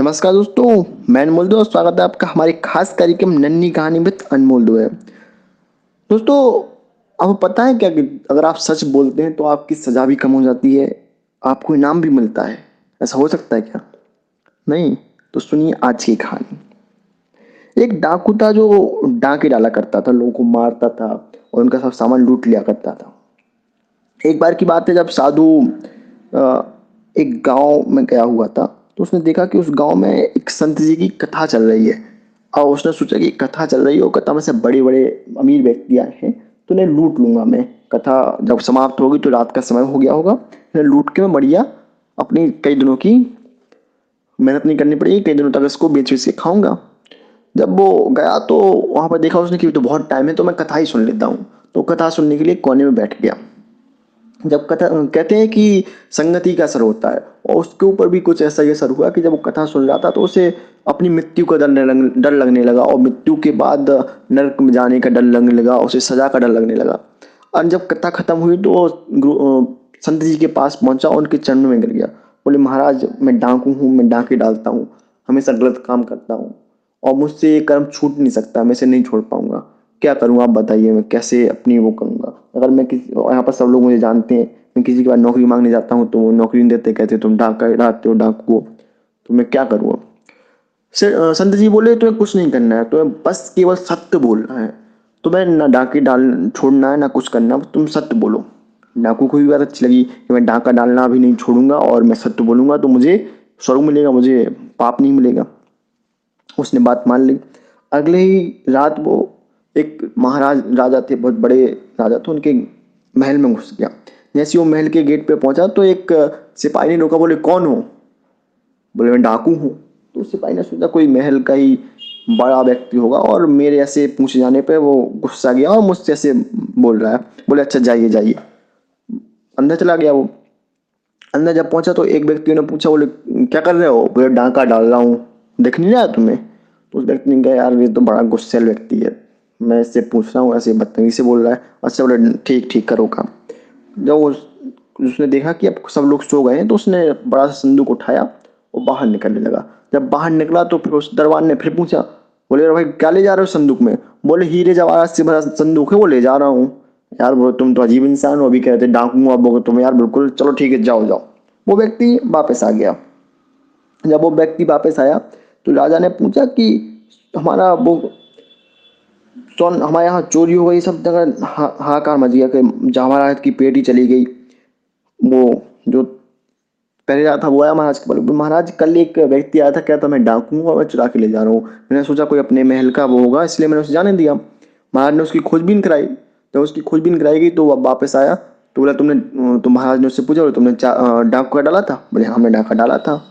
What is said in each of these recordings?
नमस्कार दोस्तों, मैं अनमोल दो, स्वागत है आपका हमारे खास कार्यक्रम नन्ही कहानी विद अनमोल दो है। दोस्तों, आपको पता है क्या कि अगर आप सच बोलते हैं तो आपकी सजा भी कम हो जाती है, आपको इनाम भी मिलता है। ऐसा हो सकता है क्या? नहीं तो सुनिए आज की कहानी। एक डाकू था जो डाके डाला करता था, लोगों को मारता था और उनका सब सामान लूट लिया करता था। एक बार की बात है, जब साधु एक गाँव में गया हुआ था तो उसने देखा कि उस गाँव में एक संत जी की कथा चल रही है। और उसने सोचा कि कथा चल रही है और कथा में से बड़े बड़े अमीर व्यक्ति आए हैं तो उन्हें लूट लूँगा मैं। कथा जब समाप्त होगी तो रात का समय हो गया होगा। उन्हें लूट के मैं बढ़िया अपनी कई दिनों की मेहनत नहीं करनी पड़ेगी, कई दिनों तक इसको बेच बेच के खाऊँगा। जब वो गया तो वहाँ पर देखा उसने कि तो बहुत टाइम है तो मैं कथा ही सुन लेता हूँ। तो कथा सुनने के लिए कोने में बैठ गया। जब कथा, कहते हैं कि संगति का असर होता है, और उसके ऊपर भी कुछ ऐसा ही असर हुआ कि जब वो कथा सुन रहा था तो उसे अपनी मृत्यु का डर डर लगने लगा, और मृत्यु के बाद नरक में जाने का डर लगने लगा उसे सजा का डर लगने लगा। और जब कथा खत्म हुई तो संत जी के पास पहुँचा और उनके चरण में गिर गया। बोले, महाराज, मैं डाकू हूँ, मैं डाके डालता हूँ, हमेशा गलत काम करता हूँ, और मुझसे ये कर्म छूट नहीं सकता, मैं इसे नहीं छोड़ पाऊँगा। क्या करूँ आप बताइए, मैं कैसे अपनी वो करूँगा? अगर मैं किसी यहाँ पर सब लोग मुझे जानते हैं, मैं किसी के बाद नौकरी मांगने जाता हूँ तो वो नौकरी नहीं देते, कहते तुम डाक डाकते हो, डाकू तो मैं क्या करूँ संत जी बोले, तुम्हें कुछ नहीं करना है, तुम्हें बस केवल सत्य बोलना है। तुम्हें ना डाके डाल, छोड़ना है, ना कुछ करना है, तुम सत्य बोलो। डाकू को भी बात अच्छी लगी कि मैं डाका डालना अभी नहीं छोड़ूँगा और मैं सत्य बोलूँगा तो मुझे स्वर्ग मिलेगा, मुझे पाप नहीं मिलेगा। उसने बात मान ली। अगले ही रात वो एक महाराज राजा थे, बहुत बड़े राजा थे, उनके महल में घुस गया। जैसे वो महल के गेट पे पहुँचा तो एक सिपाही ने रोका, बोले, कौन हो? बोले, मैं डाकू हूँ। तो सिपाही ने सोचा, कोई महल का ही बड़ा व्यक्ति होगा और मेरे ऐसे पूछे जाने पे वो गुस्सा गया और मुझसे ऐसे बोल रहा है। बोले अच्छा जाइए जाइए। अंदर चला गया वो। अंदर जब पहुँचा तो एक व्यक्ति ने पूछा, बोले, क्या कर रहे हो? बोले, डाका डाल रहा हूँ। देख नहीं रहा तुम्हें? तो उस व्यक्ति ने कहा, यार, ये तो बड़ा गुस्सेल व्यक्ति है। मैं इससे पूछ रहा हूँ, ऐसे बदतमीजी से बोल रहा है अच्छा बोले ठीक ठीक करो काम। जब वो उसने देखा कि अब सब लोग सो गए हैं तो उसने बड़ा सा संदूक उठाया और बाहर निकलने लगा। जब बाहर निकला तो फिर उस दरबार ने फिर पूछा, बोले भाई, क्या ले जा रहे हो संदूक में? बोले, हीरे जवाहरात से भरा संदूक है, वो ले जा रहा हूँ। यार, बोलो, तुम तो अजीब इंसान हो, अभी कहते डाकू अब तुम यार, बिल्कुल, चलो, ठीक है, जाओ जाओ। वो व्यक्ति वापस आ गया। जब वो व्यक्ति वापस आया तो राजा ने पूछा कि हमारा वो तो हमारे यहाँ चोरी हो गई सब जगह हा, हाहाकार मच गया कि जवाहरात की पेटी चली गई। वो जो पहले रहा था वो आया महाराज के पास। महाराज कल एक व्यक्ति आया था कहता मैं डाकू और मैं चुरा के ले जा रहा हूँ। मैंने सोचा कोई अपने महल का वो होगा इसलिए मैंने उसे जाने दिया। महाराज ने उसकी खोजबीन कराई। जब तो उसकी खोजबीन कराई गई तो वो वापस आया। तो बोला तुमने तो महाराज ने उससे पूछा बोले तुमने डाकू का डाला था? बोले हाँ, हमने डाका डाला था।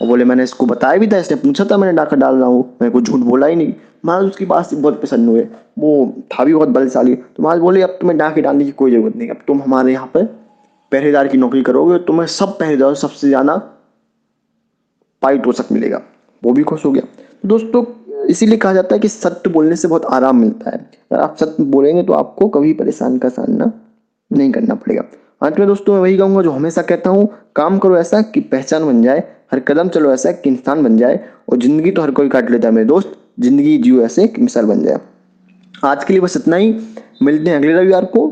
और बोले, मैंने इसको बताया भी था, इसने पूछा था, मैंने डाका डाल रहा हूँ। मैंने कुछ झूठ बोला ही नहीं। महाराज, उसकी बात से बहुत प्रसन्न हुए। वो था भी बहुत बलशाली। तो महाराज बोले, अब तुम्हें डाके डालने की कोई ज़रूरत नहीं। अब तुम हमारे यहाँ पर पहरेदार की नौकरी करोगे तुम्हें सब पहरेदार, सबसे ज़्यादा पारितोषक मिलेगा। वो भी खुश हो गया। तो दोस्तों, इसीलिए कहा जाता है कि सत्य बोलने से बहुत आराम मिलता है। अगर आप सत्य बोलेंगे तो आपको कभी परेशान का सामना नहीं करना पड़ेगा। अंत में दोस्तों, मैं वही कहूँगा जो हमेशा कहता हूँ, काम करो ऐसा कि पहचान बन जाए हर कदम चलो ऐसा कि इंसान बन जाए और ज़िंदगी तो हर कोई काट लेता है मेरे दोस्त। ज़िंदगी जियो ऐसे एक मिसाल बन जाए। आज के लिए बस इतना ही। मिलते हैं अगले रविवार को।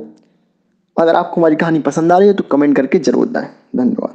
अगर आपको हमारी कहानी पसंद आ रही है तो कमेंट करके ज़रूर बताएँ। धन्यवाद।